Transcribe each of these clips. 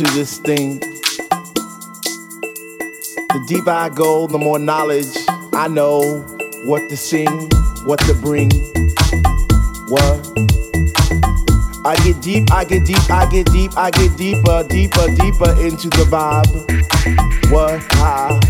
Into this thing. The deeper I go, the more knowledge I know what to sing, what to bring. What? I get deep, I get deep, I get deep, I get deeper, deeper, deeper into the vibe. What? Ah.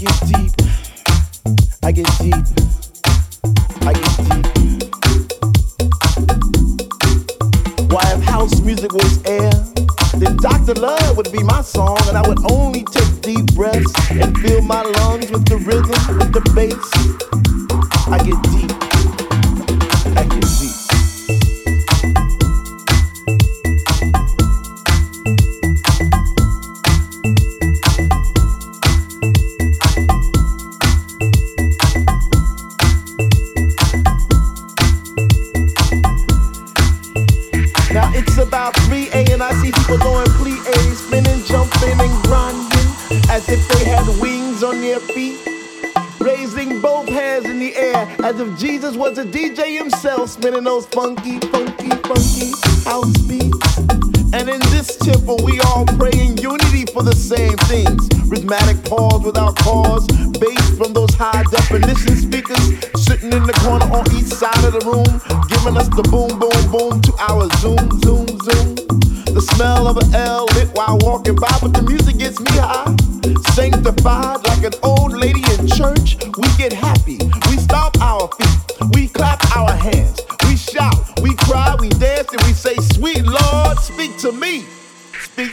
I get deep, I get deep, I get deep. Why, house music was air, then Dr. Love would be my song, and I would only take deep breaths and fill my lungs with the rhythm, with the bass. I get deep. As if Jesus was a DJ himself, spinning those funky, funky, funky house beats. And in this temple, we all pray in unity for the same things. Rhythmic pause without cause, bass from those high definition speakers sitting in the corner on each side of the room, giving us the boom, boom, boom to our zoom, zoom, zoom. The smell of an L lit while walking by, but the music gets me high. Sanctified like an old lady in church, we get happy.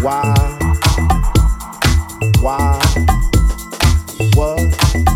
Why? Why? What?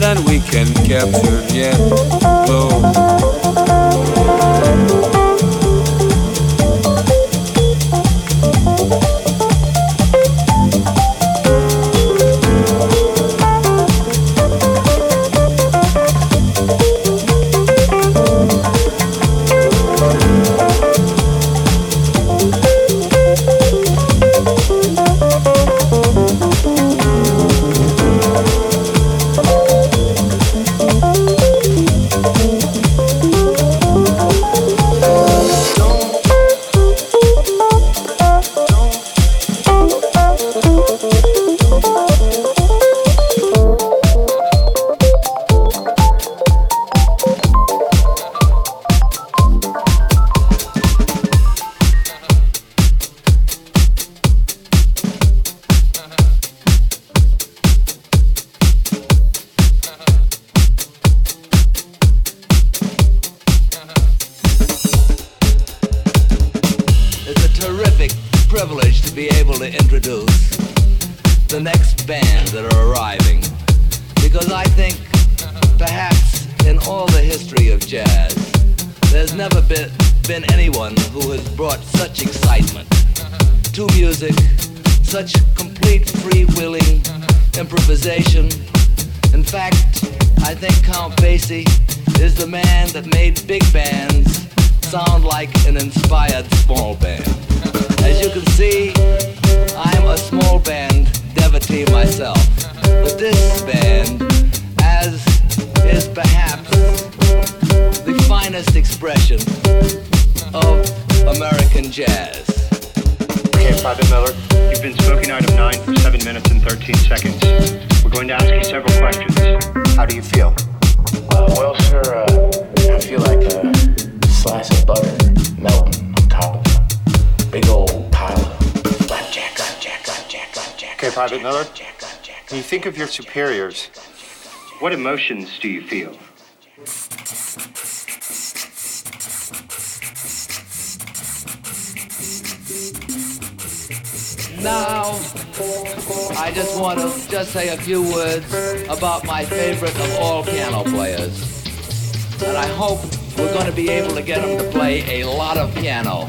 Then we can capture yet, though. of your superiors. What emotions do you feel? Now, I just want to just say a few words about my favorite of all piano players. And I hope we're going to be able to get him to play a lot of piano.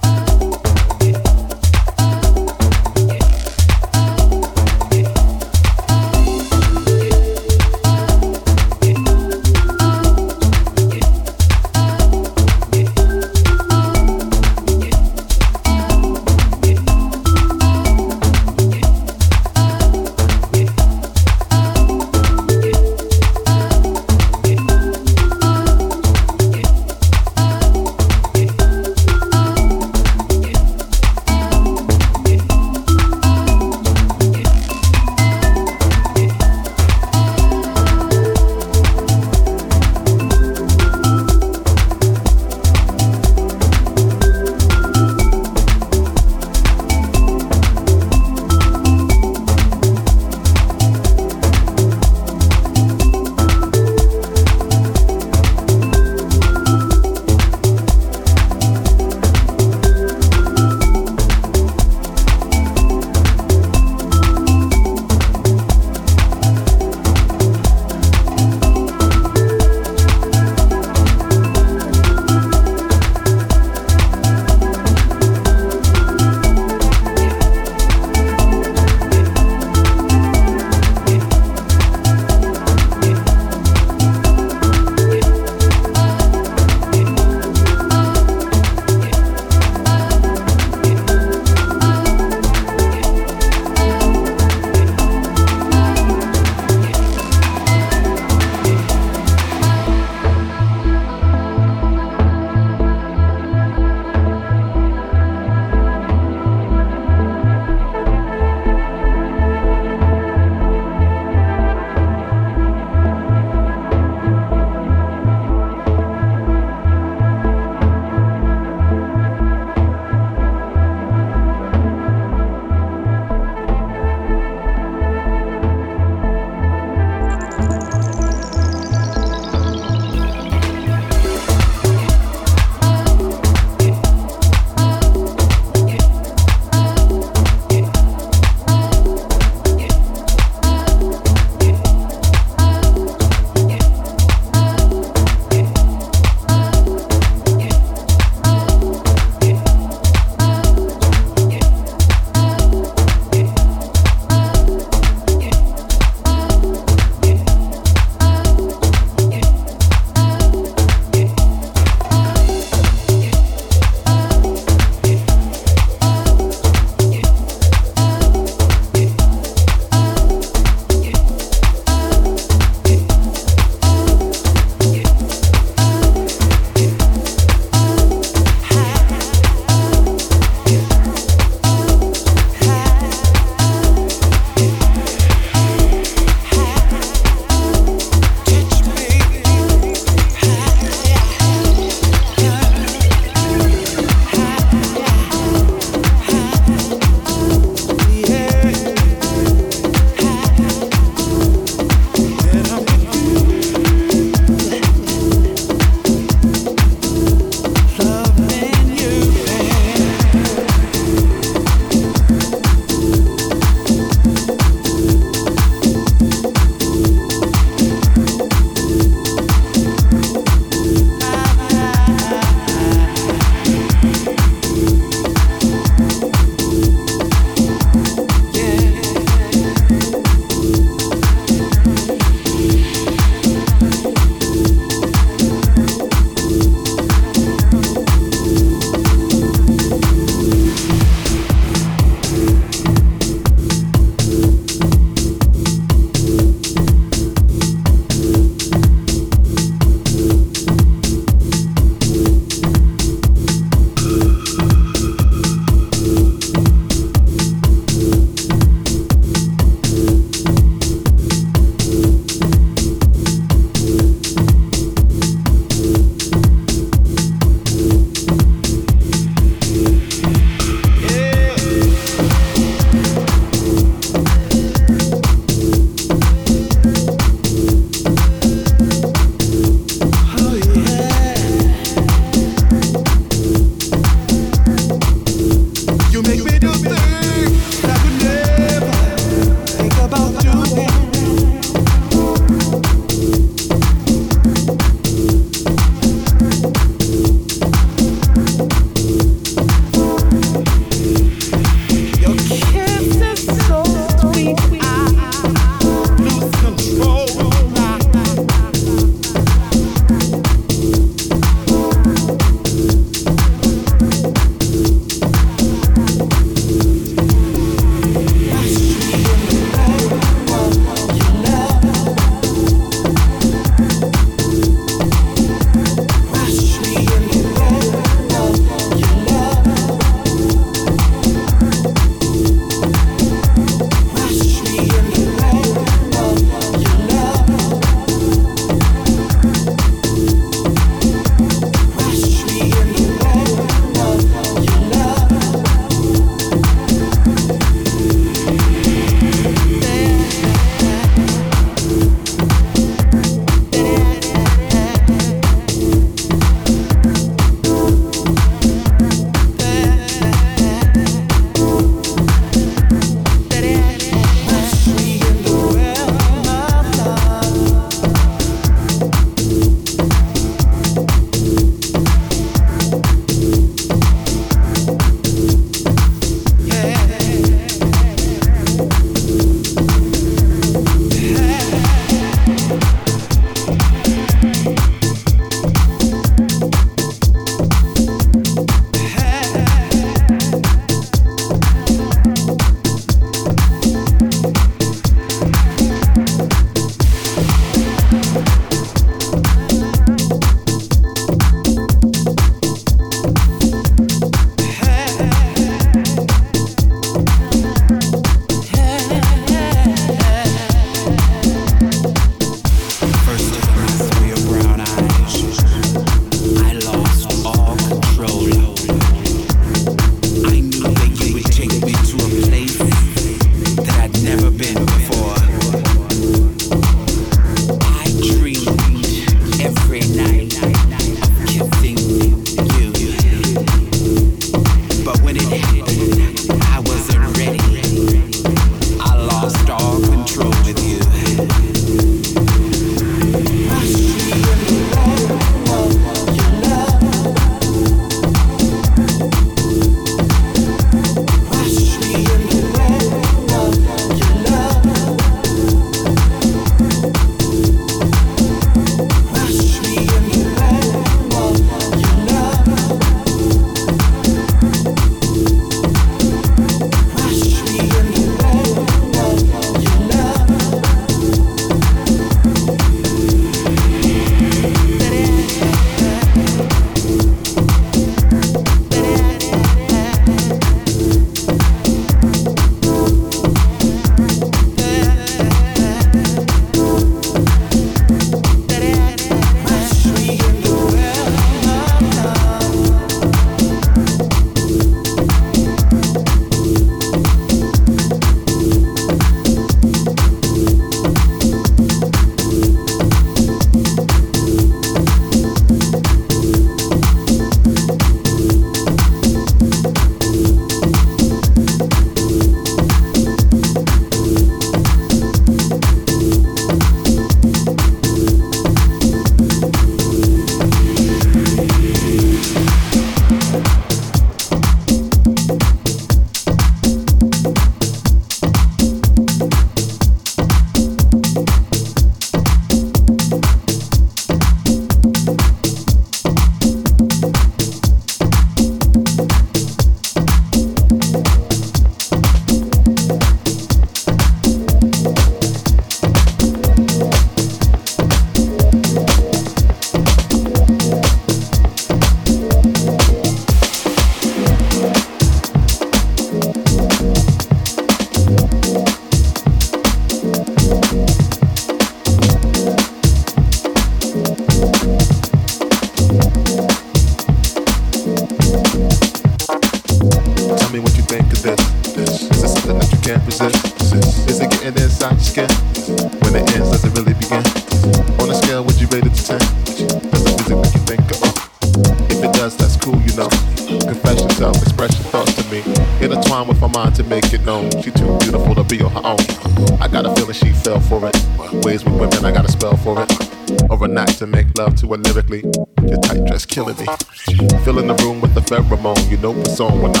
Know what's on when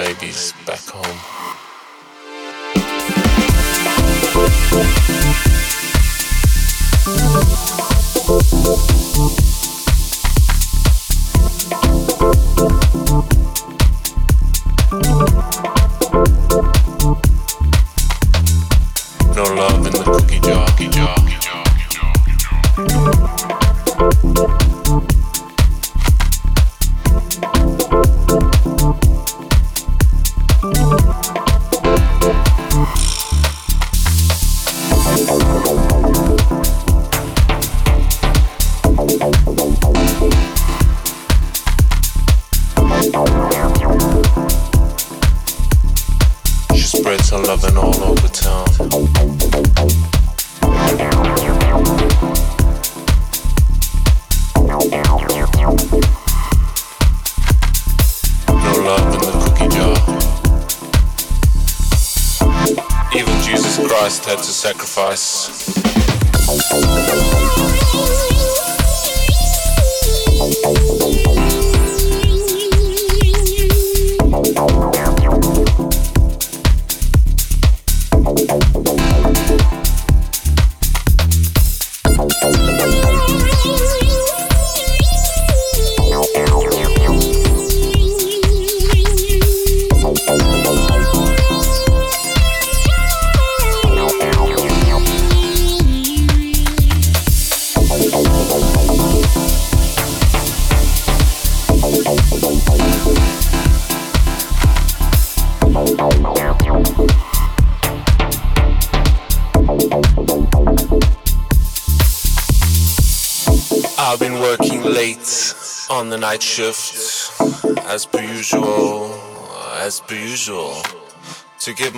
At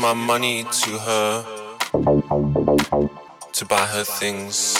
my money to her, to buy her things,